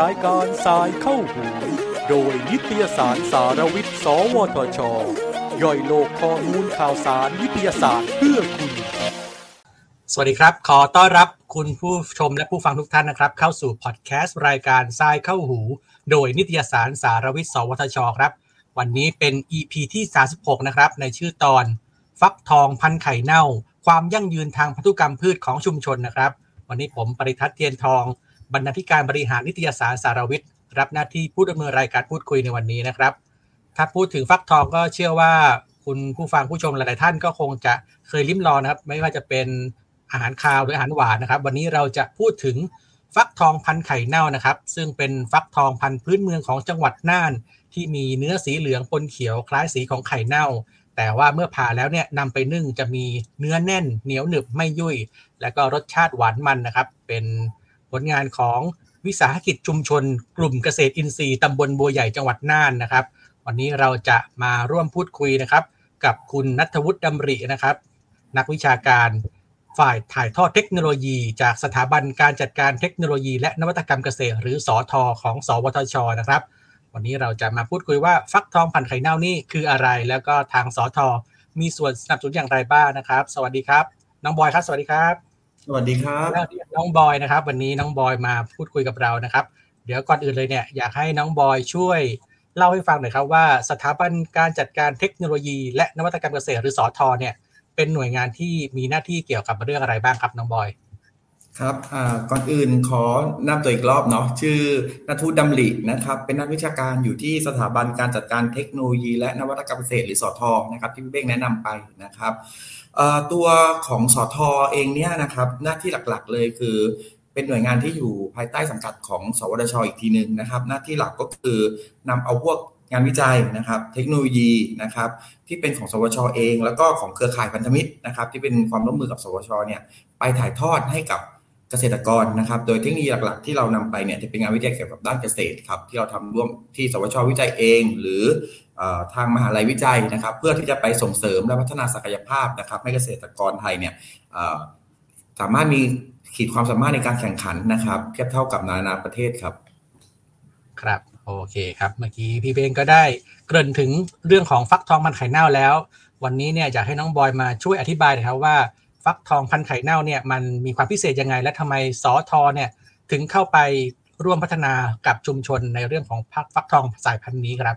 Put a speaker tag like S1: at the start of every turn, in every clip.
S1: รายการสายเข้าหูโดยนิตยสารสารวิทย์ สวทช ย่อยโลกข้อมูลข่าวสารวิทยาศาสตร์เพื่อคุณ
S2: สวัสดีครับ ขอต้อนรับคุณผู้ชมและผู้ฟังทุกท่านนะครับ เข้าสู่พอดแคสต์รายการทรายเข้าหู โดยนิตยสารสารวิทย์ สวทช ครับ วันนี้เป็น EP ที่ 36 นะครับ ในชื่อตอน ฟักทองพันไข่เน่า ความยั่งยืนทางพันธุกรรมพืชของชุมชนนะครับ วันนี้ผมปริทัศน์เทียนทอง บรรณาธิการบริหารนิตยสารสารวิทย์ รับหน้าที่ผู้ดำเนินรายการพูดคุยในวันนี้นะครับ ถ้าพูดถึงฟักทองก็เชื่อว่าคุณผู้ฟังผู้ชมหลาย ๆ ท่านก็คงจะเคยลิ้มลองนะครับ ไม่ว่าจะเป็นอาหารคาวหรืออาหารหวานนะครับ วันนี้เราจะพูดถึงฟักทองพันไข่เน่านะครับ ซึ่งเป็นฟักทองพันพื้นเมืองของจังหวัดน่าน ที่มีเนื้อสีเหลืองปนเขียวคล้ายสีของไข่เน่า แต่ว่าเมื่อผ่าแล้วเนี่ยนำไปนึ่งจะมีเนื้อแน่นเหนียวหนึบไม่ยุ่ย และก็รสชาติหวานมันนะครับ เป็นผลงานของวิสาหกิจชุมชน กลุ่มเกษตรอินทรีย์ตำบลบัวใหญ่จังหวัดน่านนะครับ วันนี้เราจะมาร่วมพูดคุยนะครับ กับคุณนัทวุฒิดำรินะครับ นักวิชาการฝ่ายถ่ายทอดเทคโนโลยี จากสถาบันการจัดการเทคโนโลยี และนวัตกรรมเกษตร หรือสอทอของ สวทชนะครับ วันนี้เราจะมาพูดคุยว่าฟักทองพันธุ์ไข่เน่านี่คืออะไร แล้วก็ทางสอทอมีส่วนสนับสนุนอย่างไรบ้างนะครับ สวัสดีครับ น้องบอยครับ สวัสดีครับ
S3: สวัสดีครับ
S2: แล้วน้องบอยนะครับ วันนี้น้องบอยมาพูดคุยกับเรานะครับ เดี๋ยวก่อนอื่นเลยเนี่ยอยากให้น้องบอยช่วยเล่าให้ฟังหน่อยครับว่าสถาบันการจัดการเทคโนโลยี และนวัตกรรมเกษตรหรือสอทอเนี่ยเป็นหน่วยงานที่มีหน้าที่เกี่ยวกับเรื่องอะไรบ้างครับน้องบอย
S3: ครับอ่าก่อนอื่นขอนำตัวอีกรอบเนาะชื่อนัทุดำรินะครับ เป็นนักวิชาการอยู่ที่สถาบันการจัดการเทคโนโลยี และนวัตกรรมเกษตรหรือสอทอนะครับที่พี่เบ้งแนะนำไปนะครับอ่อตัวของสอทอเองเนี่ยนะครับ หน้าที่หลักๆเลยคือ เป็นหน่วยงานที่อยู่ภายใต้สังกัดของ สวทชอีกทีหนึ่งนะครับ หน้าที่หลักก็คือนำเอาพวกงานวิจัยนะครับเทคโนโลยีนะครับที่เป็นของสวชเอง แล้วก็ของเครือข่ายพันธมิตรนะครับที่เป็นความร่วมมือกับสวชเนี่ยไปถ่ายทอดให้กับ เกษตรกรนะครับ โดยเทคโนโลยีหลักๆ ที่เรานำไปเนี่ยจะเป็นงานวิจัยเกี่ยวกับด้านเกษตรครับที่เราทำร่วมที่สวชวิจัยเอง หรือทางมหาลัยวิจัยนะครับ เพื่อที่จะไปส่งเสริมและพัฒนาศักยภาพนะครับ ให้เกษตรกรไทยเนี่ยสามารถมีขีดความสามารถในการแข่งขันนะครับ เทียบเท่ากับนานาประเทศครับ
S2: ครับโอเคครับเมื่อกี้พี่เบงก็ได้เกริ่นถึงเรื่องของฟักทองมันไข่เน่าแล้ว วันนี้เนี่ยอยากให้น้องบอยมาช่วยอธิบายน่อยครับว่า ฟักทองพันไข่เน่าเนี่ยมันมีความพิเศษยังไง และทำไมสอทอเนี่ยถึงเข้าไปร่วมพัฒนากับชุมชนในเรื่องของพักฟักทองสายพันธุ์นี้ครับ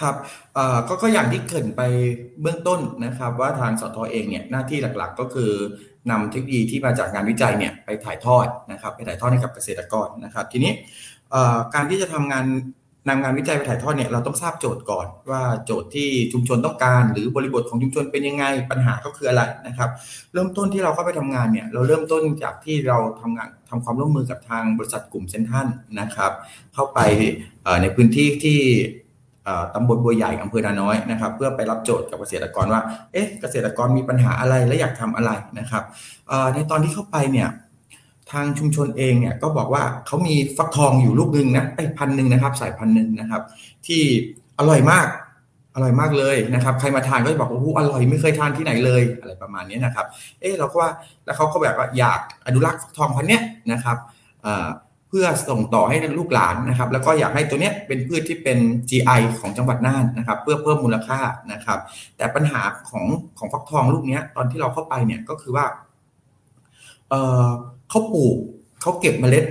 S3: ครับก็ก็อย่างที่เกินไปเบื้องต้นนะครับ ว่าทางสทอเองเนี่ยหน้าที่หลักๆก็คือนำเทคโนโลยีที่มาจากงานวิจัยเนี่ยไปถ่ายทอดนะครับไปถ่ายทอดให้กับเกษตรกรนะครับ ทีนี้การที่จะทำงาน นำงานวิจัยไปถ่ายทอดเนี่ยเราต้องทราบโจทย์ก่อน ว่าโจทย์ที่ชุมชนต้องการ หรือบริบทของชุมชนเป็นยังไงปัญหาก็คืออะไรนะครับ เริ่มต้นที่เราเข้าไปทำงานเนี่ยเราเริ่มต้นจากที่เราทำงานทำความร่วมมือกับทางบริษัทกลุ่มเซนทันนะครับ เข้าไปในพื้นที่ที่ตำบลบัวใหญ่อำเภอดาน้อยนะครับ เพื่อไปรับโจทย์กับเกษตรกรว่า เอ๊ะเกษตรกรมีปัญหาอะไรและอยากทำอะไรนะครับในตอนที่เข้าไปเนี่ย ทางชุมชนเองเนี่ยก็บอกว่าเขามีฟักทองอยู่ลูกหนึ่งนะไอ้พันหนึ่งนะครับ สายพันหนึ่งนะครับ ที่อร่อยมากอร่อยมากเลยนะครับ ใครมาทานก็จะบอกว่าโอ้อร่อยไม่เคยทานที่ไหนเลยอะไรประมาณนี้นะครับ เอ๊เราก็ว่าแล้วเขาก็แบบว่าอยากอนุรักษ์ฟักทองพันเนี้ยนะครับเพื่อส่งต่อให้ลูกหลานนะครับ แล้วก็อยากให้ตัวเนี้ยเป็นพืชที่เป็น GI ของจังหวัดน่านนะครับ เพื่อเพิ่มมูลค่านะครับ แต่ปัญหาของของฟักทองลูกเนี้ยตอนที่เราเข้าไปเนี่ยก็คือว่าเออ เขาปลูกเขาเก็บเมล็ด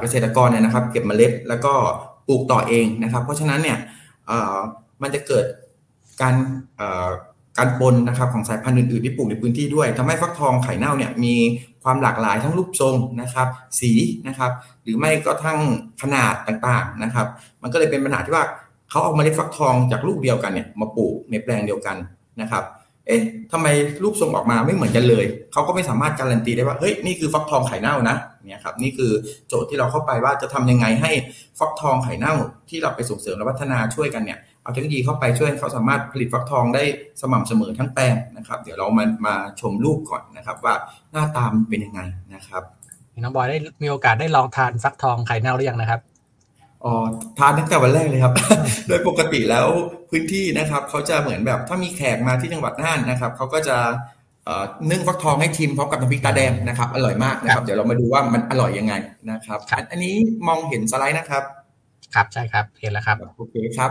S3: เกษตรกรเนี่ยนะครับ เก็บเมล็ดแล้วก็ปลูกต่อเองนะครับ เพราะฉะนั้นเนี่ยมันจะเกิดการการปนนะครับของสายพันธุ์อื่นๆที่ปลูกในพื้นที่ด้วยทำให้ฟักทองไข่เน่าเนี่ยมีความหลากหลายทั้งรูปทรงนะครับ สีนะครับ หรือไม่ก็ทั้งขนาดต่างๆนะครับ มันก็เลยเป็นปัญหาที่ว่าเขาเอาเมล็ดฟักทองจากลูกเดียวกันเนี่ยมาปลูกในแปลงเดียวกันนะครับ เอ๊ะทำไมรูปทรงออกมาไม่เหมือนกันเลย เขาก็ไม่สามารถการันตีได้ว่า เฮ้ย นี่คือฟักทองไข่เน่านะ เนี่ยครับ นี่คือโจทย์ที่เราเข้าไปว่าจะทำยังไงให้ฟักทองไข่เน่าที่เราไปส่งเสริมและพัฒนาช่วยกันเนี่ย เอาเทคโนโลยีเข้าไปช่วยเขาสามารถผลิตฟักทองได้สม่ำเสมอทั้งแปลงนะครับ เดี๋ยวเรามามาชมรูปก่อนนะครับ ว่าหน้าตามเป็นยังไงนะครับ
S2: น้องบอยได้มีโอกาสได้ลองทานฟักทองไข่เน่าหรือยังนะครับ
S3: อ๋อทานตั้งแต่วันแรกเลยครับ โดยปกติแล้วพื้นที่นะครับเขาจะเหมือนแบบถ้ามีแขกมาที่จังหวัดน่านนะครับเขาก็จะนึ่งฟักทองให้ชิมพร้อมกับน้ำพริกตาแดงนะครับ อร่อยมากนะครับ เดี๋ยวเรามาดูว่ามันอร่อยยังไงนะครับ อันนี้มองเห็นสไลด์นะครับ
S2: ครับใช่ครับเห็นแล้วครับ
S3: โอเคครับ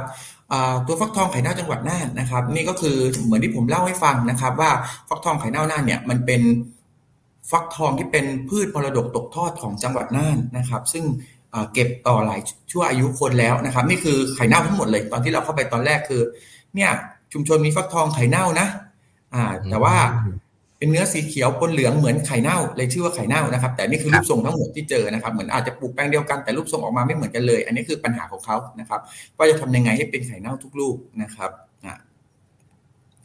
S3: ตัวฟักทองไข่เน่าจังหวัดน่านนะครับ นี่ก็คือเหมือนที่ผมเล่าให้ฟังนะครับ ว่าฟักทองไข่เน่าน่านเนี่ยมันเป็นฟักทองที่เป็นพืชมรดกตกทอดของจังหวัดน่านนะครับ ซึ่ง เก็บต่อหลายชั่วอายุคนแล้วนะครับ นี่คือไข่เน่าทั้งหมดเลย ตอนที่เราเข้าไปตอนแรกคือ เนี่ยชุมชนมีฟักทองไข่เน่านะ อ่า แต่ว่าเป็นเนื้อสีเขียวปนเหลืองเหมือนไข่เน่าเลยชื่อว่าไข่เน่านะครับ แต่นี่คือรูปทรงทั้งหมดที่เจอนะครับ เหมือนอาจจะปลูกแปลงเดียวกันแต่รูปทรงออกมาไม่เหมือนกันเลย อันนี้คือปัญหาของเขานะครับว่าจะทำยังไงให้เป็นไข่เน่าทุกลูกนะครับ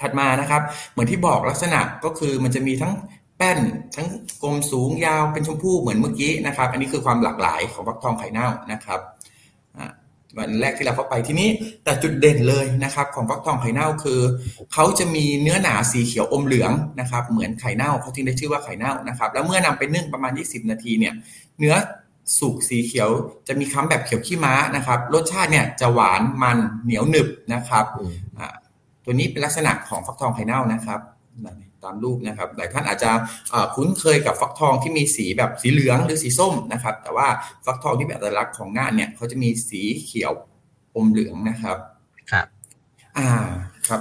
S3: ถัดมานะครับ เหมือนที่บอกลักษณะก็คือมันจะมีทั้ง แป้น ทั้งกลมสูงยาวเป็นชมพู่เหมือนเมื่อกี้นะครับ อันนี้คือความหลากหลายของฟักทองไข่เน่านะครับวันแรกที่เราเข้าไปที่นี้แต่จุดเด่นเลยนะครับ ของฟักทองไข่เน่าคือเขาจะมีเนื้อหนาสีเขียวอมเหลืองนะครับ เหมือนไข่เน่าเขาจึงได้ชื่อว่าไข่เน่านะครับ แล้วเมื่อนำไปนึ่งประมาณ 20 นาทีเนี่ยเนื้อสุกสีเขียวจะมีค้ำแบบเขียวขี้ม้านะครับ รสชาติเนี่ยจะหวานมันเหนียวหนึบนะครับตัวนี้เป็นลักษณะของฟักทองไข่เน่านะครับ ตามรูปนะครับหลายท่านอาจจะคุ้นเคยกับฟักทองที่มีสีแบบสีเหลืองหรือสีส้มนะครับ แต่ว่าฟักทองที่เป็นอัตลักษณ์ของงานเนี่ยเขาจะมีสีเขียวอมเหลืองนะครับ
S2: ครับ
S3: อ่าครับ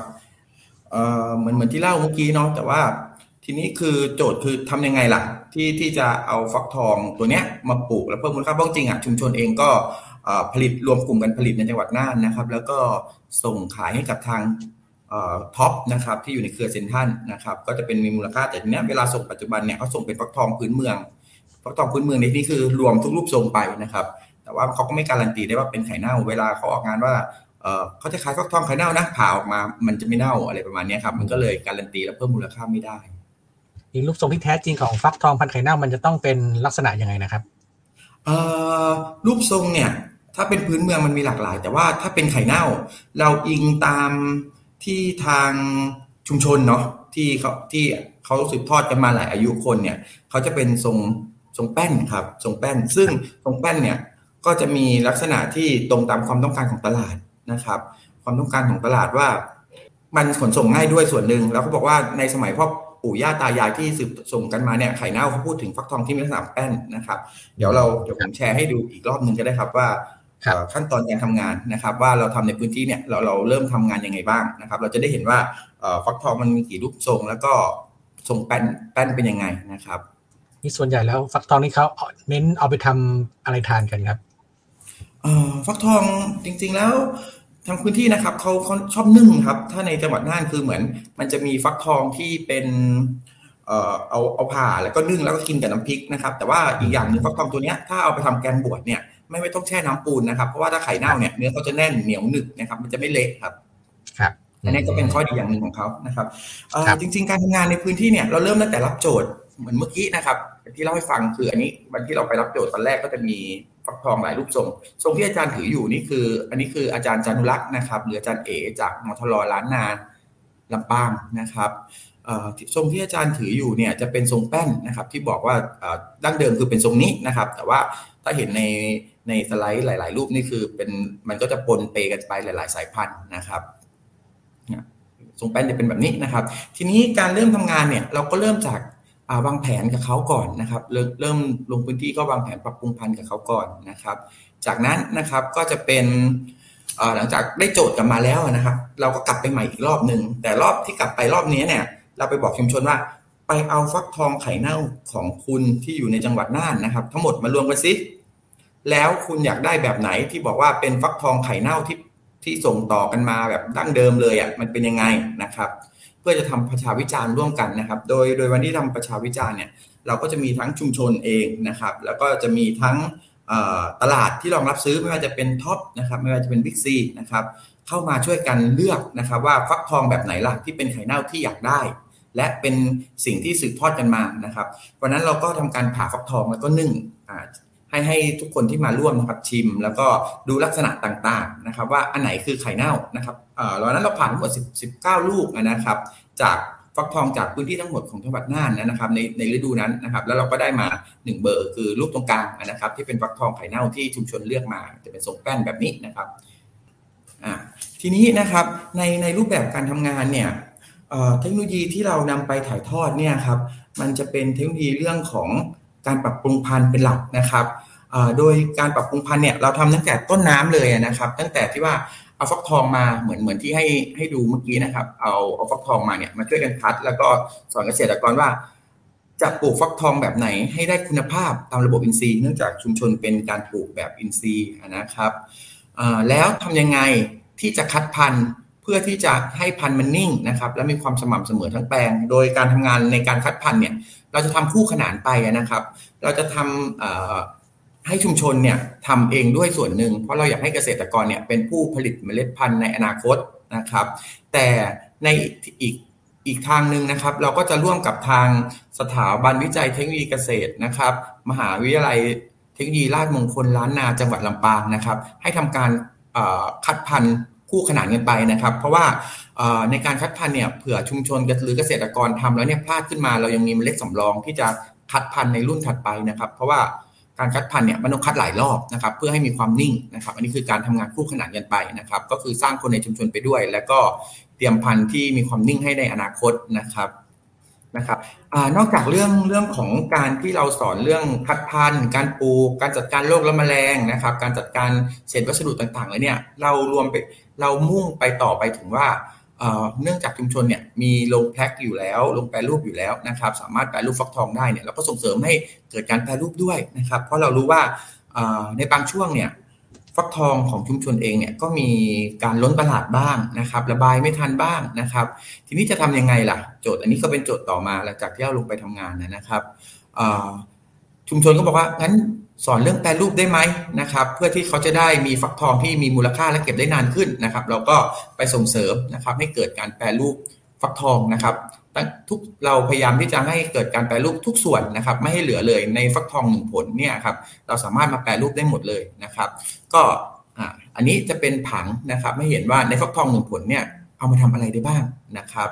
S3: เอ่อเหมือนเหมือนที่เล่าเมื่อกี้เนาะแต่ว่าทีนี้คือโจทย์คือทำยังไงล่ะ ที่ที่จะเอาฟักทองตัวเนี้ยมาปลูกแล้วเพิ่มมูลค่าเพราะจริงอะชุมชนเองก็ผลิตรวมกลุ่มกันผลิตในจังหวัดน่านนะครับ แล้วก็ส่งขายให้กับทาง ท็อปส์นะครับที่อยู่ในเครือเซ็นทรัลนะครับก็จะเป็นมีมูลค่าแต่ทีนี้เวลาส่งปัจจุบันเนี่ยเขาส่งเป็นฟักทองพื้นเมืองฟักทองพื้นเมืองในที่คือรวมทุกรูปทรงไปนะครับแต่ว่าเขาก็ไม่การันตีได้ว่าเป็นไข่เน่า เวลาเขาออกงานว่าเขาจะขายฟักทองไข่เน่านะผ่าออกมา มันจะไม่เน่าอะไรประมาณนี้ครับมันก็เลยการันตีและเพิ่มมูลค่าไม่ได้
S2: อีกรูปทรงที่แท้จริงของฟักทองพันธุ์ไข่เน่ามันจะต้องเป็นลักษณะยังไงนะครับ
S3: รูปทรงเนี่ยถ้าเป็นพื้นเมืองมันมีหลากหลาย แต่ว่าถ้าเป็นไข่เน่า เราอิงตาม ที่ทางชุมชนเนาะที่เขาที่เขาสืบทอดกันมาหลายอายุคนเนี่ยเขาจะเป็นทรงทรงแป้นครับทรงแป้น ซึ่งทรงแป้นเนี่ยก็จะมีลักษณะที่ตรงตามความต้องการของตลาดนะครับ ความต้องการของตลาดว่า มันขนส่งง่ายด้วยส่วนหนึ่งแล้วเขาบอกว่าในสมัยพ่อปู่ย่าตายายที่สืบส่งกันมาเนี่ยไข่เน่าเขาพูดถึงฟักทองที่มีลักษณะแป้นนะครับ เดี๋ยวเราเดี๋ยวผมแชร์ให้ดูอีกรอบหนึ่งก็ได้ครับว่า ขั้นตอนการทำงานนะครับว่าเราทำในพื้นที่เนี่ยเราเราเริ่มทำงานยังไงบ้างนะครับ เราจะได้เห็นว่าฟักทองมันมีกี่รูปทรง แล้วก็ทรงแป้นแป้นเป็นยังไงนะครับ
S2: นี่ส่วนใหญ่แล้วฟักทองนี่เขาเน้นเอาไปทำอะไรทานกันครับ
S3: ฟักทองจริง ๆแล้วทางพื้นที่นะครับเขาเขาชอบนึ่งครับ ถ้าในจังหวัดน่านคือเหมือน มันจะมีฟักทองที่เป็นเอ่อเอาเอาผ่าแล้วก็นึ่งแล้วก็กินกับน้ำพริกนะครับ แต่ว่าอีกอย่างหนึ่งฟักทองตัวเนี้ยถ้าเอาไปทำแกงบวชเนี่ย ไม่ไม่ต้องแช่น้ำปูนนะครับ เพราะว่าถ้าไข่เน่าเนี่ยเนื้อเขาจะแน่นเหนียวหนึบนะครับ มันจะไม่เละครับ
S2: ครับ
S3: อันนี้ก็เป็นข้อดีอย่างหนึ่งของเขานะครับจริง ๆ การทำงานในพื้นที่เนี่ยเราเริ่มตั้งแต่รับโจทย์เหมือนเมื่อกี้นะครับที่เล่าให้ฟังคืออันนี้วันที่เราไปรับโจทย์ตอนแรกก็จะมีฟักทองหลายรูปทรง ทรงที่อาจารย์ถืออยู่นี่คือ อันนี้คืออาจารย์จันุรักษ์นะครับหรืออาจารย์เอ๋จากมทรล้านนาลำปางนะครับทรงที่อาจารย์ถืออยู่เนี่ยจะเป็นทรงแป้นนะครับ ที่บอกว่าดั้งเดิมคือเป็นทรงนี้นะครับ แต่ว่า ถ้าเห็นในในสไลด์หลาย ๆ รูปนี่คือเป็นมันก็จะปนเปกันไปหลาย ๆ สายพันธุ์นะครับทรงแป้นจะเป็นแบบนี้นะครับ ทีนี้การเริ่มทำงานเนี่ยเราก็เริ่มจากวางแผนกับเขาก่อนนะครับ เริ่มเริ่มลงพื้นที่ก็วางแผนปรับปรุงพันธุ์กับเขาก่อนนะครับ จากนั้นนะครับก็จะเป็นหลังจากได้โจทย์กลับมาแล้วนะครับ เราก็กลับไปใหม่อีกรอบหนึ่งแต่รอบที่กลับไปรอบนี้เนี่ย เราไปบอกชุมชนว่า ไปเอาฟักทองไข่เน่าของคุณที่อยู่ในจังหวัดน่านนะครับ ทั้งหมดมารวมกันซิแล้วคุณอยากได้แบบไหนที่บอกว่าเป็นฟักทองไข่เน่าที่ที่ส่งต่อกันมาแบบดั้งเดิมเลยอะมันเป็นยังไงนะครับ เพื่อจะทำประชาพิจารณ์ร่วมกันนะครับ โดยโดยวันที่ทำประชาพิจารณ์เนี่ย เราก็จะมีทั้งชุมชนเองนะครับ แล้วก็จะมีทั้งตลาดที่รองรับซื้อไม่ว่าจะเป็น Tops นะครับไม่ว่าจะเป็น Big C นะครับเข้ามาช่วยกันเลือกนะครับ ว่าฟักทองแบบไหนล่ะที่เป็นไข่เน่าที่อยากได้ และเป็นสิ่งที่สืบทอดกันมานะครับวันนั้นเราก็ทำการผ่าฟักทองแล้วก็นึ่งให้ให้ทุกคนที่มาร่วมนะครับชิม แล้วก็ดูลักษณะต่างๆนะครับ ว่าอันไหนคือไข่เน่านะครับเออตอนนั้นเราผ่านทั้งหมด10 19 ลูกนะครับ จากฟักทองจากพื้นที่ทั้งหมดของจังหวัดน่านนะครับในในฤดูนั้นนะครับแล้วเราก็ได้มา 1 เบอร์คือลูกตรงกลางนะครับ ที่เป็นฟักทองไข่เน่าที่ชุมชนเลือกมา จะเป็นทรงแป้นแบบนี้นะครับอ่าทีนี้นะครับในในรูปแบบการทำงานเนี่ย เทคโนโลยีที่เรานำไปถ่ายทอดเนี่ยครับมันจะเป็นเทคโนโลยีเรื่องของการปรับปรุงพันธุ์เป็นหลักนะครับโดยการปรับปรุงพันธุ์เนี่ยเราทำตั้งแต่ต้นน้ำเลยนะครับ ตั้งแต่ที่ว่าเอาฟักทองมาเหมือนเหมือนที่ให้ให้ดูเมื่อกี้นะครับ เอาเอาฟักทองมาเนี่ยมาช่วยกันคัด แล้วก็สอนเกษตรกรว่า จะปลูกฟักทองแบบไหนให้ได้คุณภาพตามระบบอินทรีย์เนื่องจากชุมชนเป็นการปลูกแบบอินทรีย์นะครับแล้วทำยังไงที่จะคัดพันธุ์ เพื่อที่จะให้พันธุ์มันนิ่งนะครับและมีความสม่ำเสมอทั้งแปลง โดยการทำงานในการคัดพันธุ์เนี่ยเราจะทำคู่ขนานไปนะครับ เราจะทำให้ชุมชนเนี่ยทำเองด้วยส่วนหนึ่ง เพราะเราอยากให้เกษตรกรเนี่ยเป็นผู้ผลิตเมล็ดพันธุ์ในอนาคตนะครับ แต่ในอีกอีกทางหนึ่งนะครับ เราก็จะร่วมกับทางสถาบันวิจัยเทคโนโลยีเกษตรนะครับ มหาวิทยาลัยเทคโนโลยีราชมงคลล้านนาจังหวัดลำปางนะครับ ให้ทำการคัดพันธุ์ คู่ขนานกันไปนะครับ เพราะว่าในการคัดพันธุ์เนี่ยเผื่อชุมชนหรือเกษตรกรทำแล้วเนี่ยพลาดขึ้นมาเรายังมีเมล็ดสำรองที่จะคัดพันธุ์ในรุ่นถัดไปนะครับ เพราะว่าการคัดพันธุ์เนี่ยมันต้องคัดหลายรอบนะครับเพื่อให้มีความนิ่งนะครับ อันนี้คือการทำงานคู่ขนานกันไปนะครับ ก็คือสร้างคนในชุมชนไปด้วย แล้วก็เตรียมพันธุ์ที่มีความนิ่งให้ในอนาคตนะครับนะครับอนอกจากเรื่องเรื่องของการที่เราสอนเรื่องคัดพันธุ์การปลูก การจัดการโรคและแมลงนะครับ การจัดการเศษวัสดุต่างๆเลยเนี่ย เรารวมไป เรามุ่งไปต่อไปถึงว่าเนื่องจากชุมชนเนี่ยมีโรงแพ็คอยู่แล้วโรงแปรรูปอยู่แล้วนะครับ สามารถแปรรูปฟักทองได้เนี่ยเราก็ส่งเสริมให้เกิดการแปรรูปด้วยนะครับ เพราะเรารู้ว่าในบางช่วงเนี่ยฟักทองของชุมชนเองเนี่ยก็มีการล้นตลาดบ้างนะครับ ระบายไม่ทันบ้างนะครับ ทีนี้จะทำยังไงล่ะ โจทย์อันนี้ก็เป็นโจทย์ต่อมาหลังจากที่เราลงไปทำงานนะครับชุมชนก็บอกว่างั้น สอนเรื่องแปรรูปได้ไหมนะครับ เพื่อที่เขาจะได้มีฟักทองที่มีมูลค่าและเก็บได้นานขึ้นนะครับ เราก็ไปส่งเสริมนะครับให้เกิดการแปรรูปฟักทองนะครับทุกเราพยายามที่จะให้เกิดการแปรรูปทุกส่วนนะครับ ไม่ให้เหลือเลยในฟักทองหนึ่งผลเนี่ยครับเราสามารถมาแปรรูปได้หมดเลยนะครับ ก็อันนี้จะเป็นผังนะครับให้เห็นว่าในฟักทองหนึ่งผลเนี่ยเอามาทำอะไรได้บ้างนะครับ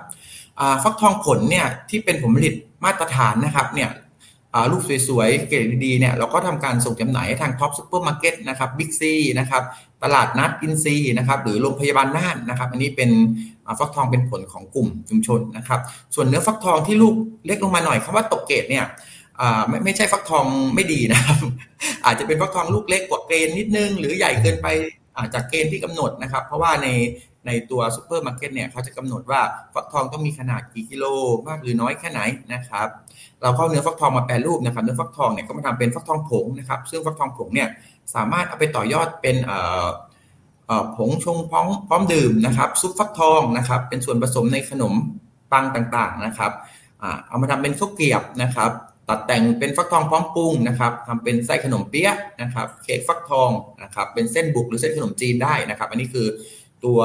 S3: ฟักทองผลเนี่ยที่เป็นผลผลิตมาตรฐานนะครับเนี่ย รูปสวยๆ เกรดดีๆ เนี่ยเราก็ทำการส่งจำหน่ายให้ทาง Tops ซูเปอร์มาร์เก็ตนะครับ Big C นะครับตลาดนัดอินทรีย์นะครับหรือโรงพยาบาลน่านนะครับ อันนี้เป็นฟักทองเป็นผลของกลุ่มชุมชนนะครับ ส่วนเนื้อฟักทองที่ลูกเล็กลงมาหน่อยคำว่าตกเกรดเนี่ยไม่ไม่ใช่ฟักทองไม่ดีนะครับ อาจจะเป็นฟักทองลูกเล็กกว่าเกณฑ์นิดนึง หรือใหญ่เกินไปจากเกณฑ์ที่กำหนดนะครับ เพราะว่าใน ในตัวซูเปอร์มาร์เก็ตเนี่ยเขาจะกำหนดว่าฟักทองต้องมีขนาดกี่กิโลมากหรือน้อยแค่ไหนนะครับ เราก็เนื้อฟักทองมาแปรรูปนะครับ เนื้อฟักทองเนี่ยก็มาทำเป็นฟักทองผงนะครับ ซึ่งฟักทองผงเนี่ยสามารถเอาไปต่อยอดเป็นผงชงพร้อมพร้อมดื่มนะครับ ซุปฟักทองนะครับ เป็นส่วนผสมในขนมปังต่างๆนะครับเอามาทำเป็นข้าวเกรียบนะครับ ตัดแต่งเป็นฟักทองพร้อมปรุงนะครับทำเป็นไส้ขนมเปี๊ยะนะครับ เค้กฟักทองนะครับ เป็นเส้นบุกหรือเส้นขนมจีนได้นะครับ อันนี้คือ ตัว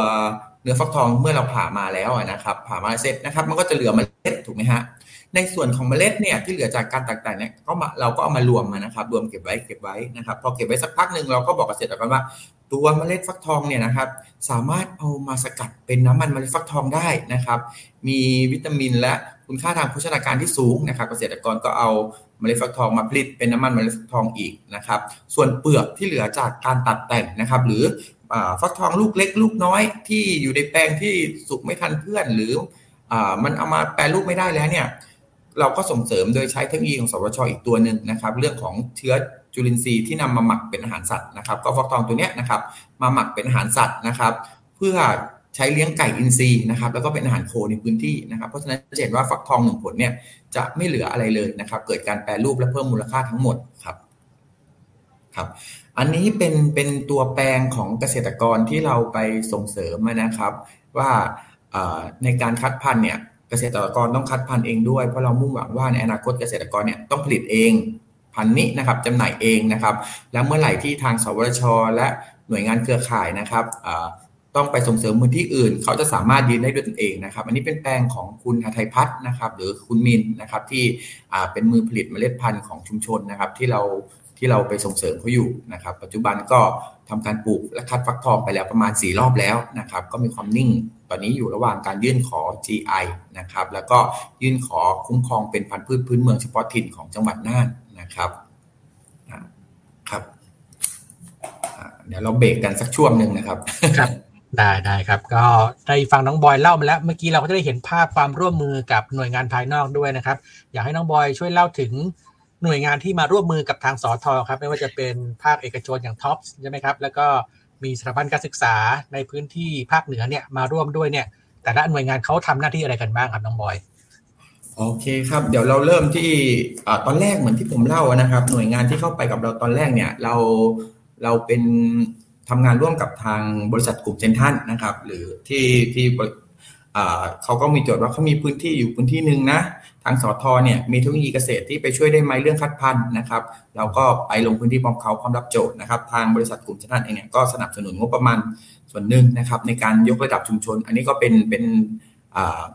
S3: เนื้อฟักทองเมื่อเราผ่ามาแล้วนะครับผ่ามาเสร็จนะครับ มันก็จะเหลือเมล็ดถูกไหมฮะในส่วนของเมล็ดเนี่ยที่เหลือจากการตัดแต่งเนี่ยก็มาเราก็เอามารวมมานะครับ รวมเก็บไว้เก็บไว้นะครับพอเก็บไว้สักพักหนึ่งเราก็บอกเกษตรกรว่า ตัวเมล็ดฟักทองเนี่ยนะครับ สามารถเอามาสกัดเป็นน้ำมันเมล็ดฟักทองได้นะครับ มีวิตามินและคุณค่าทางโภชนาการที่สูงนะครับ เกษตรกรก็เอาเมล็ดฟักทองมาผลิตเป็นน้ำมันเมล็ดฟักทองอีกนะครับ ส่วนเปลือกที่เหลือจากการตัดแต่งนะครับ หรือ ฟักทองลูกเล็กลูกน้อยที่อยู่ในแปลงที่สุกไม่ทันเพื่อน หรืออมันเอามาแปลรูปไม่ได้แล้วเนี่ยเราก็ส่งเสริมโดยใช้เทคโนโลยีของสวชอีกตัวหนึ่งนะครับ เรื่องของเชื้อจุลินทรีย์ที่นำมาหมักเป็นอาหารสัตว์นะครับ ก็ฟักทองตัวนี้นะครับ มาหมักเป็นอาหารสัตว์นะครับ เพื่อใช้เลี้ยงไก่อินทรีย์นะครับ แล้วก็เป็นอาหารโคในพื้นที่นะครับ เพราะฉะนั้นจะเห็นว่าฟักทองหนึ่งผลเนี่ยจะไม่เหลืออะไรเลยนะครับ เกิดการแปรรูปและเพิ่มมูลค่าทั้งหมดครับครับ อันนี้เป็นเป็นตัวแปลงของเกษตรกรที่เราไปส่งเสริมนะครับ ว่าในการคัดพันธุ์เนี่ยเกษตรกรต้องคัดพันธุ์เองด้วยเพราะเรามุ่งหวังว่าในอนาคตเกษตรกรเนี่ยต้องผลิตเองพันธุ์นี้นะครับจำหน่ายเองนะครับ แล้วเมื่อไหร่ที่ทางสวทช และหน่วยงานเครือข่ายนะครับต้องไปส่งเสริมพื้นที่อื่น เขาจะสามารถยืนได้ด้วยตนเองนะครับ อันนี้เป็นแปลงของคุณหทัยพัฒน์นะครับ หรือคุณมินนะครับที่เป็นมือผลิตเมล็ดพันธุ์ของชุมชนนะครับ ที่เรา ที่เราไปส่งเสริมเขาอยู่นะครับ ปัจจุบันก็ทำการปลูกและคัดฟักทองไปแล้วประมาณ 4 รอบแล้วนะครับ ก็มีความนิ่ง ตอนนี้อยู่ระหว่างการยื่นขอ GI นะครับ แล้วก็ยื่นขอคุ้มครองเป็นพันธุ์พืชพื้นเมืองเฉพาะถิ่นของจังหวัดน่านนะครับครับเดี๋ยวเราเบรกกันสักช่วงหนึ่งนะครับ
S2: ครับได้ได้ครับ ก็ได้ฟังน้องบอยเล่ามาแล้ว เมื่อกี้เราก็ได้เห็นภาพความร่วมมือกับหน่วยงานภายนอกด้วยนะครับ อยากให้น้องบอยช่วยเล่าถึง หน่วยงานที่มาร่วมมือกับทางสอทอครับไม่ว่าจะเป็นภาคเอกชนอย่างท็อปใช่ไหมครับแล้วก็มีสถาบันการศึกษาในพื้นที่ภาคเหนือเนี่ยมาร่วมด้วยเนี่ย แต่ละหน่วยงานเขาทำหน้าที่อะไรกันบ้างครับน้องบอย
S3: โอเคครับ เดี๋ยวเราเริ่มที่อตอนแรกเหมือนที่ผมเล่านะครับ หน่วยงานที่เข้าไปกับเราตอนแรกเนี่ยเราเราเป็นทำงานร่วมกับทางบริษัทกลุ่มเซนทันนะครับ หรือที่ที่ เขาก็มีโจทย์ว่าเขามีพื้นที่อยู่พื้นที่หนึ่งนะทางสอทอเนี่ยมีเทคโนโลยีเกษตรที่ไปช่วยได้ไหมเรื่องคัดพันธุ์นะครับเราก็ไปลงพื้นที่พร้อมเขาพร้อมรับโจทย์นะครับ ทางบริษัทกลุ่มเซนทันเองเนี่ยก็สนับสนุนงบประมาณส่วนหนึ่งนะครับ ในการยกระดับชุมชน อันนี้ก็เป็นเป็น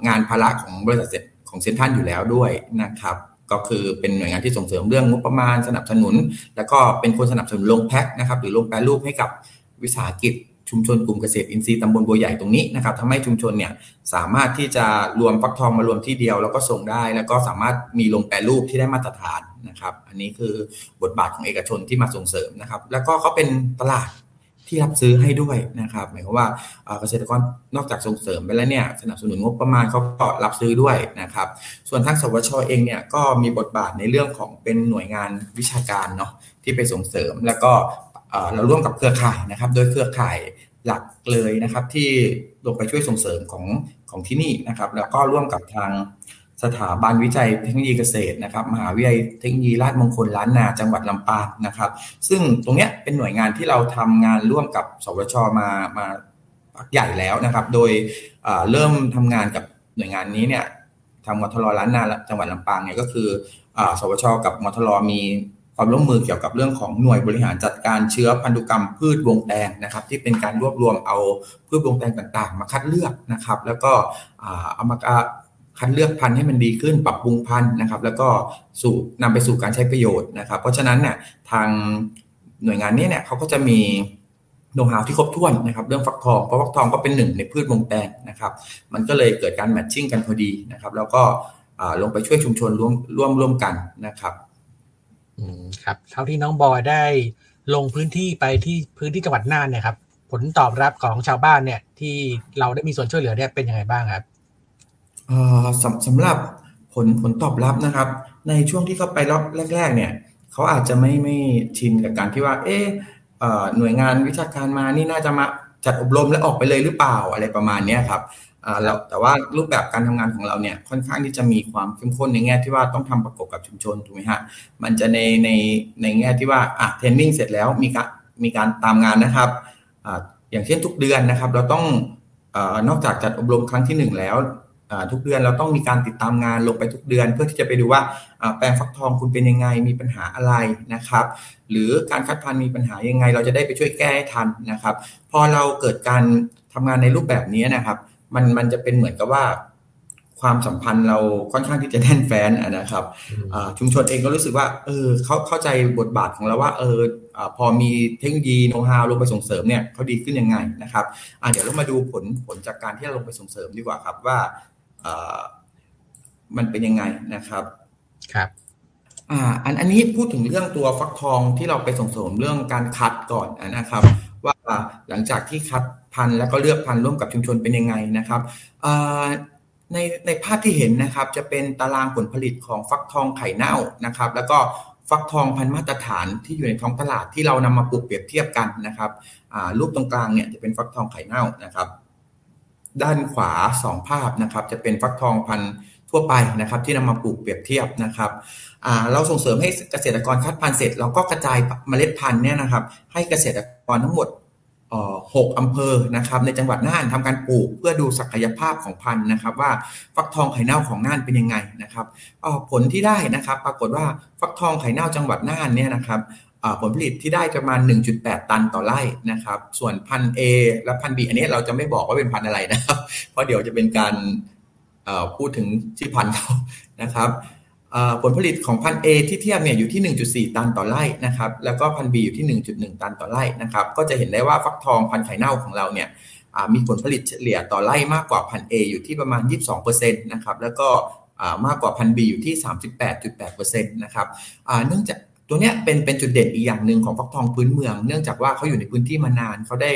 S3: งานภาระของบริษัทของเซนทันอยู่แล้วด้วยนะครับก็คือเป็นหน่วยงานที่ส่งเสริมเรื่องงบประมาณสนับสนุน แล้วก็เป็นคนสนับสนุนลงแพ็คนะครับหรือลงแปรรูปให้กับวิสาหกิจ ชุมชนกลุ่มเกษตรอินทรีย์ตำบลบัวใหญ่ตรงนี้นะครับทำให้ชุมชนเนี่ยสามารถที่จะรวมฟักทองมารวมที่เดียว แล้วก็ส่งได้ แล้วก็สามารถมีลงแปรรูปที่ได้มาตรฐานนะครับ อันนี้คือบทบาทของเอกชนที่มาส่งเสริมนะครับ แล้วก็เขาเป็นตลาดที่รับซื้อให้ด้วยนะครับ หมายความว่าเกษตรกรนอกจากส่งเสริมไปแล้วเนี่ยสนับสนุนงบประมาณเขาก็รับซื้อด้วยนะครับ ส่วนทางสวชเองเนี่ยก็มีบทบาทในเรื่องของเป็นหน่วยงานวิชาการเนาะที่ไปส่งเสริมแล้วก็ เราร่วมกับเครือข่ายนะครับ โดยเครือข่ายหลักเลยนะครับ ที่ลงไปช่วยส่งเสริมของของที่นี่นะครับ แล้วก็ร่วมกับทางสถาบันวิจัยเทคโนโลยีเกษตรนะครับ มหาวิทยาลัยเทคโนโลยีราชมงคลล้านนาจังหวัดลำปางนะครับ ซึ่งตรงเนี้ยเป็นหน่วยงานที่เราทำงานร่วมกับสวชมามาพักใหญ่แล้วนะครับ โดยเริ่มทำงานกับหน่วยงานนี้เนี่ยทางมทรล้านนาจังหวัดลำปางเนี่ยก็คือสวชกับมทรมี ความร่วมมือเกี่ยวกับเรื่องของหน่วยบริหารจัดการเชื้อพันธุกรรมพืชวงแตงนะครับ ที่เป็นการรวบรวมเอาพืชวงแตงต่างๆ มาคัดเลือกนะครับ แล้วก็เอามาคัดเลือกพันธุ์ให้มันดีขึ้นปรับปรุงพันธุ์นะครับ แล้วก็สู่นำไปสู่การใช้ประโยชน์นะครับ เพราะฉะนั้นเนี่ยทางหน่วยงานนี้เนี่ยเขาก็จะมีโน้ตฮาวที่ครบถ้วนนะครับเรื่องฟักทองเพราะฟักทองก็เป็นหนึ่งในพืชวงแตงนะครับมันก็เลยเกิดการแมทชิ่งกันพอดีนะครับ แล้วก็ลงไปช่วยชุมชนร่วมร่วมร่วมกันนะครับ
S2: ครับเท่าที่น้องบอยได้ลงพื้นที่ไปที่พื้นที่จังหวัดน่านเนี่ยครับ ผลตอบรับของชาวบ้านเนี่ย ที่เราได้มีส่วนช่วยเหลือเนี่ยเป็นยังไงบ้างครับ
S3: เออสำสำหรับผลผลตอบรับนะครับ ในช่วงที่เขาไปรอบแรก ๆ เนี่ยเขาอาจจะไม่ไม่ชินกับการที่ว่า เอ๊ะหน่วยงานวิชาการมานี่น่าจะมาจัดอบรมแล้วออกไปเลยหรือเปล่าอะไรประมาณนี้ครับ แล้วแต่ว่ารูปแบบการทำงานของเราเนี่ยค่อนข้างที่จะมีความเข้มข้นในแง่ที่ว่าต้องทำประกบกับชุมชนถูกไหมฮะมันจะในในในแง่ที่ว่าอะเทรนนิ่งเสร็จแล้วมีการมีการตามงานนะครับอ่าอย่างเช่นทุกเดือนนะครับ เราต้องอนอกจากจัดอบรมครั้งที่ 1 แล้วทุกเดือนเราต้องมีการติดตามงานลงไปทุกเดือน เพื่อที่จะไปดูว่าแปลงฟักทองคุณเป็นยังไงมีปัญหาอะไรนะครับ หรือการคัดพันธุ์มีปัญหายังไง เราจะได้ไปช่วยแก้ให้ทันนะครับ พอเราเกิดการทำงานในรูปแบบนี้นะครับ มันมันจะเป็นเหมือนกับว่าความสัมพันธ์เราค่อนข้างที่จะแน่นแฟ้นนะครับชุมชนเองก็รู้สึกว่าเออเขาเข้าใจบทบาทของเราว่าเออพอมีเทคโนโลยีโน้ตฮาวลงไปส่งเสริมเนี่ยเขาดีขึ้นยังไงนะครับเดี๋ยวเรามาดูผลผลจากการที่เราลงไปส่งเสริมดีกว่าครับว่ามันเป็นยังไงนะครับ
S2: ครับ
S3: อ่าอันอันนี้พูดถึงเรื่องตัวฟักทองที่เราไปส่งเสริมเรื่องการคัดก่อนนะครับ ว่าหลังจากที่คัดพันธุ์แล้วก็เลือกพันธุ์ร่วมกับชุมชนเป็นยังไงนะครับในในภาพที่เห็นนะครับจะเป็นตารางผลผลิตของฟักทองไข่เน่านะครับ แล้วก็ฟักทองพันธุ์มาตรฐานที่อยู่ในท้องตลาดที่เรานำมาปลูกเปรียบเทียบกันนะครับรูปตรงกลางเนี่ยจะเป็นฟักทองไข่เน่านะครับ ด้านขวา 2 ภาพนะครับ จะเป็นฟักทองพันธุ์ทั่วไปนะครับ ที่นำมาปลูกเปรียบเทียบนะครับ เราส่งเสริมให้เกษตรกรคัดพันธุ์เสร็จเราก็กระจายเมล็ดพันธุ์เนี่ยนะครับ ให้เกษตรกรทั้งหมดหกอำเภอนะครับในจังหวัดน่านทำการปลูกเพื่อดูศักยภาพของพันธุ์นะครับ ว่าฟักทองไข่เน่าของน่านเป็นยังไงนะครับผลที่ได้นะครับ ปรากฏว่าฟักทองไข่เน่าจังหวัดน่านเนี่ยนะครับผลผลิตที่ได้ประมาณ 1.8 ตันต่อไร่นะครับ ส่วนพันธุ์ A และพันธุ์ B อันนี้เราจะไม่บอกว่าเป็นพันธุ์อะไรนะครับ เพราะเดี๋ยวจะเป็นการพูดถึงชื่อพันธุ์เขานะครับ ผลผลิตของพันธุ์ A ที่เทียบเนี่ยอยู่ที่ 1.4 ตันต่อไร่นะครับแล้วก็พันธุ์ B อยู่ที่ 1.1 ตันต่อไร่นะครับก็จะเห็นได้ว่าฟักทองพันไข่เน่าของเราเนี่ยมีผลผลิตเฉลี่ยต่อไร่มากกว่าพันธุ์ A อยู่ที่ประมาณ 22%นะครับแล้วก็มากกว่าพันธุ์ B อยู่ที่ 38.8%นะครับเนื่องจากตัวเนี้ยเป็นเป็นจุดเด่นอีกอย่างหนึ่งของฟักทองพื้นเมือง เนื่องจากว่าเขาอยู่ในพื้นที่มานานเขาได้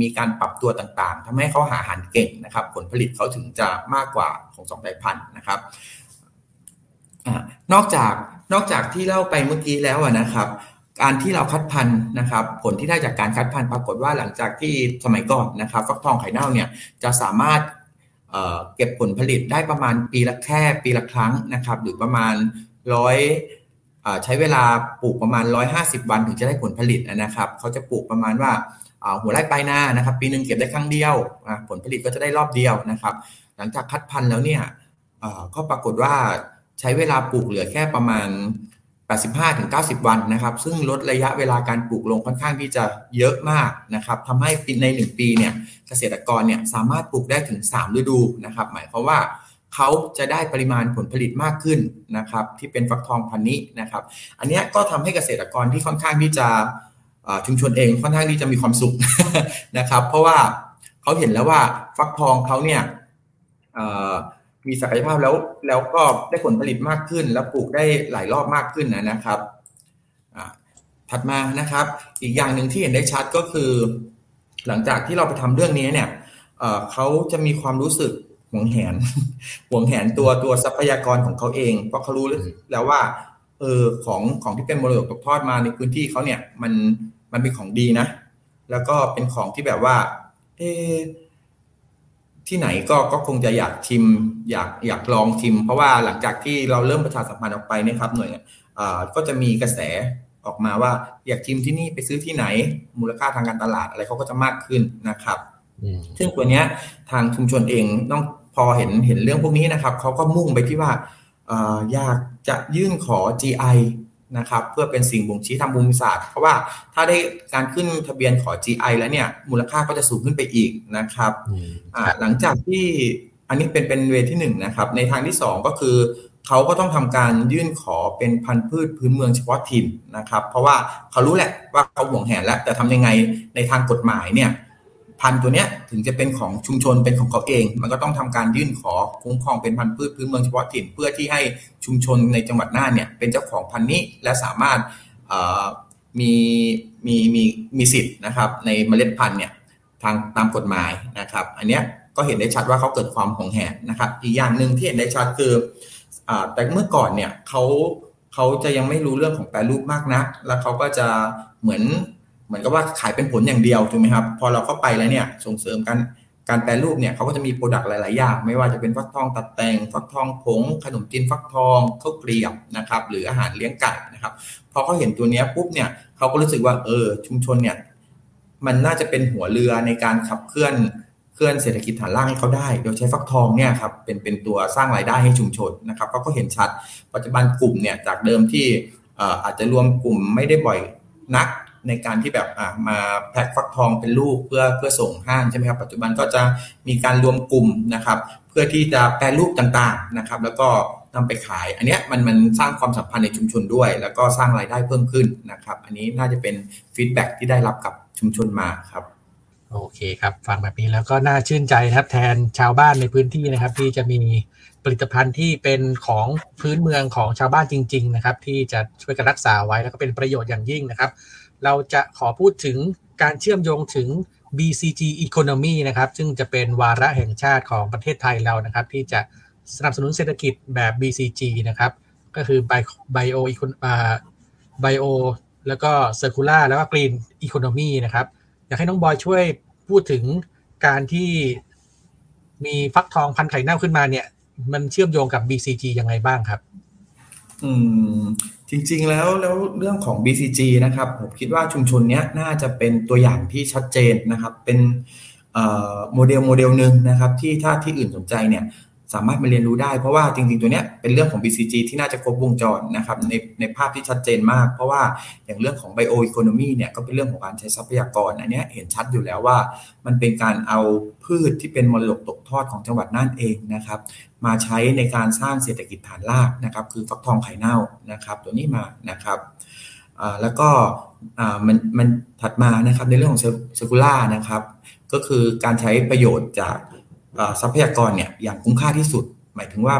S3: มีการปรับตัวต่างๆทำให้เขาหาอาหารเก่งนะครับ ผลผลิตเขาถึงจะมากกว่าของสองสายพันธุ์นะครับ นอกจากนอกจากที่เล่าไปเมื่อกี้แล้วนะครับ การที่เราคัดพันธุ์นะครับ ผลที่ได้จากการคัดพันธุ์ปรากฏว่าหลังจากที่สมัยก่อนนะครับ ฟักทองไข่เน่าเนี่ยจะสามารถเก็บผลผลิตได้ประมาณปีละแค่ปีละครั้งนะครับ หรือประมาณร้อยใช้เวลาปลูกประมาณ 150 วันถึงจะได้ผลผลิตนะครับเขาจะปลูกประมาณว่าหัวไร่ปลายนานะครับ ปีหนึ่งเก็บได้ครั้งเดียวผลผลิตก็จะได้รอบเดียวนะครับ หลังจากคัดพันธุ์แล้วเนี่ยก็ปรากฏว่า ใช้เวลาปลูกเหลือแค่ประมาณ 85-90 วันนะครับ ซึ่งลดระยะเวลาการปลูกลงค่อนข้างที่จะเยอะมากนะครับทำให้ใน 1 ปีเนี่ยเกษตรกรเนี่ยสามารถปลูกได้ถึง 3 ฤดูนะครับ หมายความว่าเขาจะได้ปริมาณผลผลิตมากขึ้นนะครับที่เป็นฟักทองพันนี้นะครับ อันนี้ก็ทำให้เกษตรกรที่ค่อนข้างที่จะชุมชนเองค่อนข้างที่จะมีความสุขนะครับ เพราะว่าเขาเห็นแล้วว่าฟักทองเขาเนี่ย มีศักยภาพแล้วแล้วก็ได้ผลผลิตมากขึ้น แล้วปลูกได้หลายรอบมากขึ้นนะครับถัดมานะครับ อีกอย่างหนึ่งที่เห็นได้ชัดก็คือ หลังจากที่เราไปทำเรื่องนี้เนี่ยเขาจะมีความรู้สึกหวงแหนหวงแหนตัวตัวทรัพยากรของเขาเอง เพราะเขารู้แล้วว่าเออของของที่เป็นมรดกตกทอดมาในพื้นที่เขาเนี่ยมันมันเป็นของดีนะ แล้วก็เป็นของที่แบบว่า เอ ที่ไหนก็ก็คงจะอยากชิม อยากอยากลองชิม เพราะว่าหลังจากที่เราเริ่มประชาสัมพันธ์ออกไปนะครับหน่วยก็จะมีกระแสออกมาว่าอยากชิมที่นี่ไปซื้อที่ไหน มูลค่าทางการตลาดอะไรเขาก็จะมากขึ้นนะครับ ซึ่งตัวนี้ทางชุมชนเองต้องพอเห็นเห็นเรื่องพวกนี้นะครับเขาก็มุ่งไปที่ว่าอยากจะยื่นขอ GI นะครับเพื่อเป็นสิ่งบ่งชี้ทางภูมิศาสตร์เพราะว่าถ้าได้การขึ้นทะเบียนขอ GI แล้วเนี่ยมูลค่าก็จะสูงขึ้นไปอีกนะครับหลังจากที่อันนี้เป็นเป็นเวที่หนึ่งนะครับในทางที่สองก็คือเขาก็ต้องทำการยื่นขอเป็นพันธุ์พืชพื้นเมืองเฉพาะถิ่นนะครับ เพราะว่าเขารู้แหละว่าเขาห่วงแหนแล้วแต่ทำยังไงในทางกฎหมายเนี่ย พันธุ์ตัวเนี้ยถึงจะเป็นของชุมชนเป็นของเขาเอง มันก็ต้องทำการยื่นขอคุ้มครองเป็นพันธุ์พืชพื้นเมืองเฉพาะถิ่น เพื่อที่ให้ชุมชนในจังหวัดน่านเนี่ยเป็นเจ้าของพันธุ์นี้และสามารถมีมีมีมีสิทธิ์นะครับในเมล็ดพันธุ์เนี่ยทางตามกฎหมายนะครับ อันเนี้ยก็เห็นได้ชัดว่าเขาเกิดความหงแหนนะครับ อีกอย่างหนึ่งที่เห็นได้ชัดคืออแต่เมื่อก่อนเนี่ยเขาเขาจะยังไม่รู้เรื่องของแปรรูปมากนัก แล้วเขาก็จะเหมือน เหมือนกับว่าขายเป็นผลอย่างเดียวถูกไหมครับ พอเราเข้าไปแล้วเนี่ยส่งเสริมการการแปรรูปเนี่ยเขาก็จะมีโปรดักต์หลาย ๆ อย่าง ไม่ว่าจะเป็นฟักทองตัดแต่งฟักทองผง ขนมจีนฟักทองข้าวเกลียบนะครับ หรืออาหารเลี้ยงไก่นะครับพอเขาเห็นตัวนี้ปุ๊บเนี่ยเขาก็รู้สึกว่าเออชุมชนเนี่ยมันน่าจะเป็นหัวเรือในการขับเคลื่อนเคลื่อนเศรษฐกิจฐานล่างให้เขาได้ โดยใช้ฟักทองเนี่ยครับเป็นเป็นตัวสร้างรายได้ให้ชุมชนนะครับเขาก็เห็นชัดปัจจุบันกลุ่มเนี่ยจากเดิมที่อาจจะรวมกลุ่มไม่ได้บ่อยนัก ในการที่แบบมาแพ็คฟักทองเป็นลูกเพื่อเพื่อส่งห้างใช่ไหมครับปัจจุบันก็จะมีการรวมกลุ่มนะครับ เพื่อที่จะแปรรูปต่างๆนะครับ แล้วก็นำไปขาย อันนี้มันมันสร้างความสัมพันธ์ในชุมชนด้วย แล้วก็สร้างรายได้เพิ่มขึ้นนะครับ อันนี้น่าจะเป็นฟีดแบ็ที่ได้รับกับชุมชนมาครับ
S2: โอเคครับ ฟังแบบนี้แล้วก็น่าชื่นใจนะครับ แทนชาวบ้านในพื้นที่นะครับ ที่จะมีผลิตภัณฑ์ที่เป็นของพื้นเมืองของชาวบ้านจริง ๆ นะครับ ที่จะช่วยกันรักษาไว้แล้วก็เป็นประโยชน์อย่างยิ่งนะครับ เราจะขอพูดถึงการเชื่อมโยงถึง BCG Economy นะครับ ซึ่งจะเป็นวาระแห่งชาติของประเทศไทยเรานะครับ ที่จะสนับสนุนเศรษฐกิจแบบ BCG นะครับ ก็คือ Bio Bio แล้วก็ Circular แล้วก็ Green Economy นะครับ อยากให้น้องบอยช่วยพูดถึงการที่มีฟักทองพันธุ์ไข่เน่าขึ้นมาเนี่ย มันเชื่อมโยงกับ BCG ยังไงบ้างครับ
S3: อืม จริงๆแล้วแล้วเรื่องของ BCG นะครับ ผมคิดว่าชุมชนนี้น่าจะเป็นตัวอย่างที่ชัดเจนนะครับ เป็นโมเดลโมเดลหนึ่งนะครับ ที่ถ้าที่อื่นสนใจเนี่ยสามารถมาเรียนรู้ได้เพราะว่าจริงๆ ตัวนี้เป็นเรื่องของ BCG ที่น่าจะครบวงจรนะครับในในภาพที่ชัดเจนมาก เพราะว่าอย่างเรื่องของ Bio Economy เนี่ยก็เป็นเรื่องของการใช้ทรัพยากร อันนี้เห็นชัดอยู่แล้วว่า มันเป็นการเอาพืชที่เป็นมรดกตกทอดของจังหวัดน่านเองนะครับ มาใช้ในการสร้างเศรษฐกิจฐานรากนะครับคือฟักทองไข่เน่านะครับตัวนี้มานะครับแล้วก็มันมันถัดมานะครับในเรื่องของเซอร์คูล่านะครับก็คือการใช้ประโยชน์จากทรัพยากรเนี่ยอย่างคุ้มค่าที่สุด หมายถึงว่า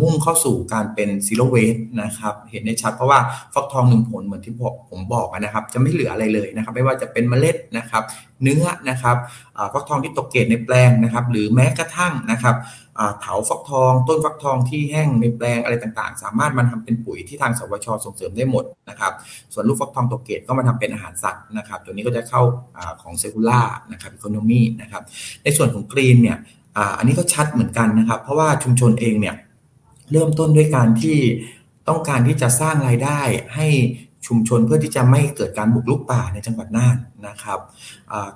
S3: มุ่งเข้าสู่การเป็น zero waste นะครับเห็นได้ชัดเพราะว่าฟักทองหนึ่งผลเหมือนที่ผมบอกนะครับจะไม่เหลืออะไรเลยนะครับ ไม่ว่าจะเป็นเมล็ดนะครับ เนื้อนะครับฟักทองที่ตกเกรดในแปลงนะครับ หรือแม้กระทั่งนะครับ เถาฟักทอง ต้นฟักทองที่แห้งในแปลงอะไรต่างๆ สามารถมันทำเป็นปุ๋ยที่ทางสวทชส่งเสริมได้หมดนะครับ ส่วนลูกฟักทองตกเกรดก็มาทำเป็นอาหารสัตว์นะครับ ตัวนี้ก็จะเข้าอของเซคูล่านะครับอีโคโนมีนะครับ ในส่วนของกรีนเนี่ยอันนี้ก็ชัดเหมือนกันนะครับ เพราะว่าชุมชนเองเนี่ยเริ่มต้นด้วยการที่ต้องการที่จะสร้างรายได้ให้ชุมชนเพื่อที่จะไม่เกิดการบุกรุกป่าในจังหวัดน่านนะครับ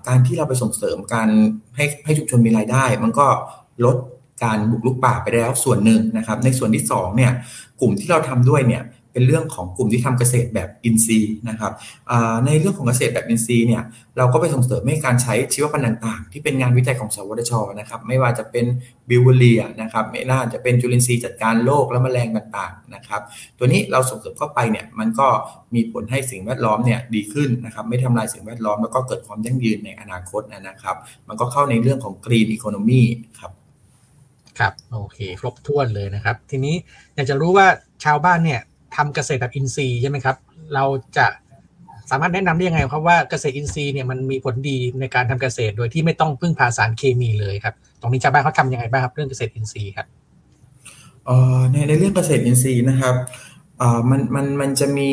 S3: การที่เราไปส่งเสริมการให้ให้ชุมชนมีรายได้ มันก็ลด การบุกรุกป่าไปแล้วส่วนหนึ่งนะครับ ในส่วนที่2เนี่ยกลุ่มที่เราทำด้วยเนี่ยเป็นเรื่องของกลุ่มที่ทำเกษตรแบบอินทรีย์นะครับในเรื่องของเกษตรแบบอินทรีย์เนี่ยเราก็ไปส่งเสริมให้การใช้ชีวพันธุ์ต่างๆ ที่เป็นงานวิจัยของสวทชนะครับไม่ว่าจะเป็นบิวเลียนะครับไม่น่าจะเป็นจุลินทรีย์จัดการโรคและแมลงต่างๆนะครับตัวนี้เราส่งเสริมเข้าไปเนี่ยมันก็มีผลให้สิ่งแวดล้อมเนี่ยดีขึ้นนะครับไม่ทำลายสิ่งแวดล้อมแล้วก็เกิดความยั่งยืนในอนาคตนะครับ มันก็เข้าในเรื่องของกรีนอีโคโนมีครับ
S2: ครับโอเคครบถ้วนเลยนะครับ ทีนี้อยากจะรู้ว่าชาวบ้านเนี่ยทำเกษตรแบบอินทรีย์ใช่ไหมครับ เราจะสามารถแนะนำได้ยังไงครับว่าเกษตรอินทรีย์เนี่ยมันมีผลดีในการทำเกษตรโดยที่ไม่ต้องพึ่งพาสารเคมีเลยครับ ตรงนี้ชาวบ้านเขาทำยังไงบ้างครับเรื่องเกษตรอินทรีย์ครับ
S3: ในในเรื่องเกษตรอินทรีย์นะครับมันมันมันจะมี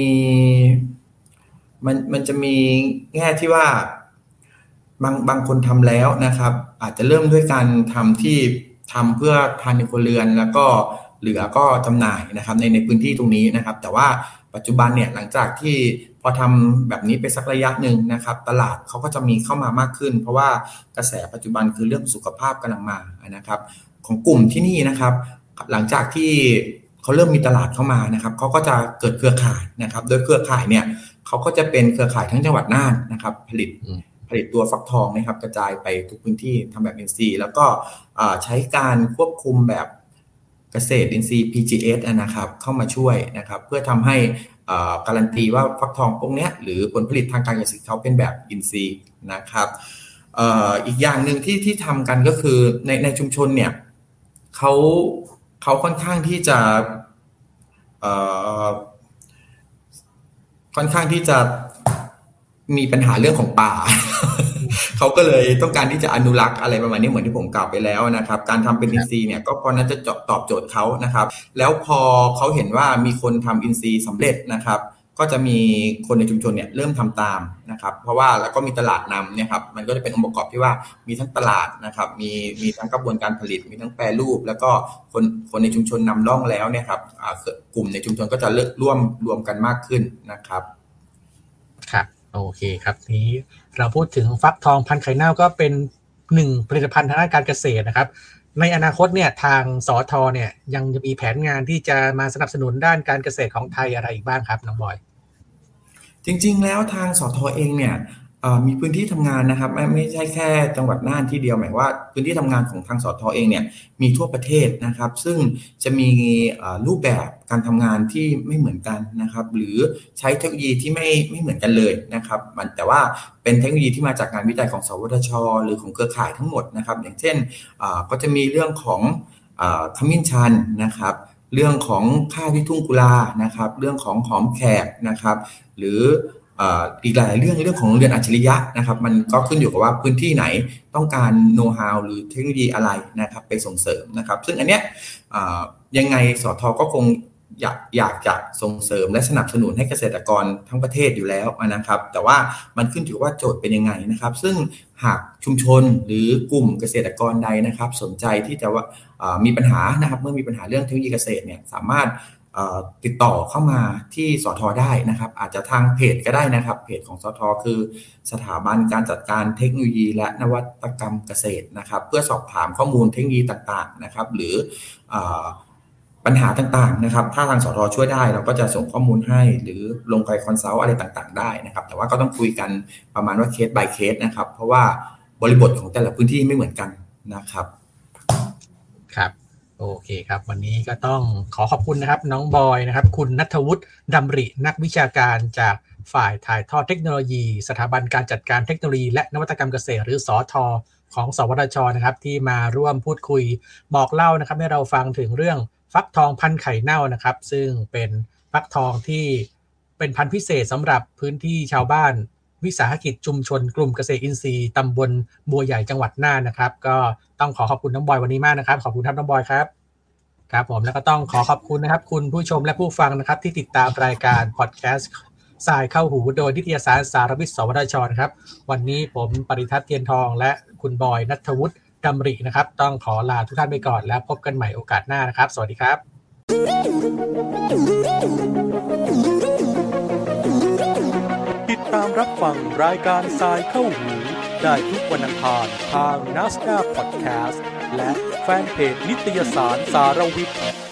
S3: มันมันจะมีแง่ที่ว่าบางบางคนทำแล้วนะครับ อาจจะเริ่มด้วยการทำที่ ทำเพื่อทานในครัวเรือน แล้วก็เหลือก็จำหน่ายนะครับในในพื้นที่ตรงนี้นะครับ แต่ว่าปัจจุบันเนี่ยหลังจากที่พอทำแบบนี้ไปสักระยะหนึ่งนะครับ ตลาดเขาก็จะมีเข้ามามากขึ้น เพราะว่ากระแสปัจจุบันคือเรื่องสุขภาพกำลังมานะครับ ของกลุ่มที่นี่นะครับ หลังจากที่เขาเริ่มมีตลาดเข้ามานะครับเขาก็จะเกิดเครือข่ายนะครับ โดยเครือข่ายเนี่ยเขาก็จะเป็นเครือข่ายทั้งจังหวัดน่านนะครับ ผลิต ผลิตตัวฟักทองนะครับกระจายไปทุกพื้นที่ทำแบบ NC แล้วก็ใช้การควบคุมแบบเกษตรอินทรีย์ PGS นะครับเข้ามาช่วยนะครับ เพื่อทำให้การันตีว่าฟักทองพวกนี้หรือผลผลิตทางการเกษตรเขาเป็นแบบอินทรีย์นะครับอีกอย่างหนึ่งที่ที่ทำกันก็คือในในชุมชนเนี่ยเขาเขาค่อนข้างที่จะค่อนข้างที่จะมีปัญหาเรื่องของป่า เขาก็เลยต้องการที่จะอนุรักษ์อะไรประมาณนี้เหมือนที่ผมกล่าวไปแล้วนะครับ การทำเป็นอินซีเนี่ยก็พอนั้นจะตอบโจทย์เขานะครับ แล้วพอเขาเห็นว่ามีคนทำอินซีสำเร็จนะครับก็จะมีคนในชุมชนเนี่ยเริ่มทำตามนะครับ เพราะว่าแล้วก็มีตลาดนำเนี่ยครับมันก็จะเป็นองค์ประกอบที่ว่ามีทั้งตลาดนะครับ มีมีทั้งกระบวนการผลิต มีทั้งแปรรูป แล้วก็คนคนในชุมชนนำร่องแล้วเนี่ยครับกลุ่มในชุมชนก็จะเลิกร่วมรวมกันมากขึ้นนะครับ
S2: ครับโอเคครับนี้ เราพูดถึงฟักทองพันไข่เน่าก็เป็นหนึ่งผลิตภัณฑ์ทางด้านการเกษตรนะครับ ในอนาคตเนี่ยทางสอทอเนี่ยยังจะมีแผนงานที่จะมาสนับสนุนด้านการเกษตรของไทยอะไรอีกบ้างครับน้องบอย
S3: จริง ๆ แล้วทางสอทอเองเนี่ย มีพื้นที่ทำงานนะครับไม่ไม่ใช่แค่จังหวัดน่านที่เดียวหมายว่าพื้นที่ทำงานของทางสอทอเองเนี่ยมีทั่วประเทศนะครับ ซึ่งจะมีรูปแบบการทำงานที่ไม่เหมือนกันนะครับ หรือใช้เทคโนโลยีที่ไม่ไม่เหมือนกันเลยนะครับ มันแต่ว่าเป็นเทคโนโลยีที่มาจากงานวิจัยของสวทช หรือของเครือข่ายทั้งหมดนะครับ อย่างเช่นก็จะมีเรื่องของขมิ้นชันนะครับเรื่องของข้าวที่ทุ่งกุลานะครับ เรื่องของหอมแขกนะครับ หรือ อีกหลายเรื่องเรื่องของโรงเรียนอัจฉริยะนะครับ มันก็ขึ้นอยู่กับว่าพื้นที่ไหนต้องการโน้ตฮาวหรือเทคโนโลยีอะไรนะครับ ไปส่งเสริมนะครับ ซึ่งอันเนี้ยยังไงสอทอก็คงอยากอยากจะส่งเสริมและสนับสนุนให้เกษตรกรทั้งประเทศอยู่แล้วนะครับ แต่ว่ามันขึ้นอยู่ว่าโจทย์เป็นยังไงนะครับ ซึ่งหากชุมชนหรือกลุ่มเกษตรกรใดนะครับ สนใจที่จะว่ามีปัญหานะครับ เมื่อมีปัญหาเรื่องเทคโนโลยีเกษตรเนี่ยสามารถ ติดต่อเข้ามาที่สทได้นะครับ อาจจะทางเพจก็ได้นะครับเพจของสทคือสถาบันการจัดการเทคโนโลยี และนวัตกรรมเกษตรนะครับ เพื่อสอบถามข้อมูลเทคโนโลยีต่างๆนะครับ หรือปัญหาต่างๆนะครับ ถ้าทางสทช่วยได้เราก็จะส่งข้อมูลให้ หรือลงไป consult อะไรต่างๆ ได้นะครับ แต่ว่าก็ต้องคุยกันประมาณว่าเคส by เคสนะครับ เพราะว่าบริบทของแต่ละพื้นที่ไม่เหมือนกันนะครับ
S2: ครับ โอเคครับ วันนี้ก็ต้องขอขอบคุณนะครับ น้องบอยนะครับ คุณนัทวุฒิดำรินักวิชาการจากฝ่ายถ่ายทอดเทคโนโลยี สถาบันการจัดการเทคโนโลยี และนวัตกรรมเกษตรหรือสอทอของสวทชนะครับที่มาร่วมพูดคุยบอกเล่านะครับให้เราฟังถึงเรื่องฟักทองพันไข่เน่านะครับ ซึ่งเป็นฟักทองที่เป็นพันธุ์พิเศษสำหรับพื้นที่ชาวบ้าน วิสาหกิจชุมชนกลุ่มเกษตรอินทรีย์ตำบลบัวใหญ่จังหวัดน่านนะครับ ก็ต้องขอขอบคุณน้องบอยวันนี้มากนะครับ ขอบคุณครับน้องบอยครับครับผมแล้วก็ต้องขอขอบคุณนะครับ คุณผู้ชมและผู้ฟังนะครับ ที่ติดตามรายการพอดแคสต์สายเข้าหูโดยนิตยสารสารวิทย์สวทชนะครับ วันนี้ผมปริทัศน์เทียนทอง และคุณบอยนัทวุฒิดำรินะครับ ต้องขอลาทุกท่านไปก่อนแล้วพบกันใหม่โอกาสหน้านะครับ สวัสดีครับ
S1: ตามรับฟังรายการทรายเข้าหู ได้ทุกวันอังคารทางนัสดาพอดแคสต์และแฟนเพจนิตยสารสารวิทย์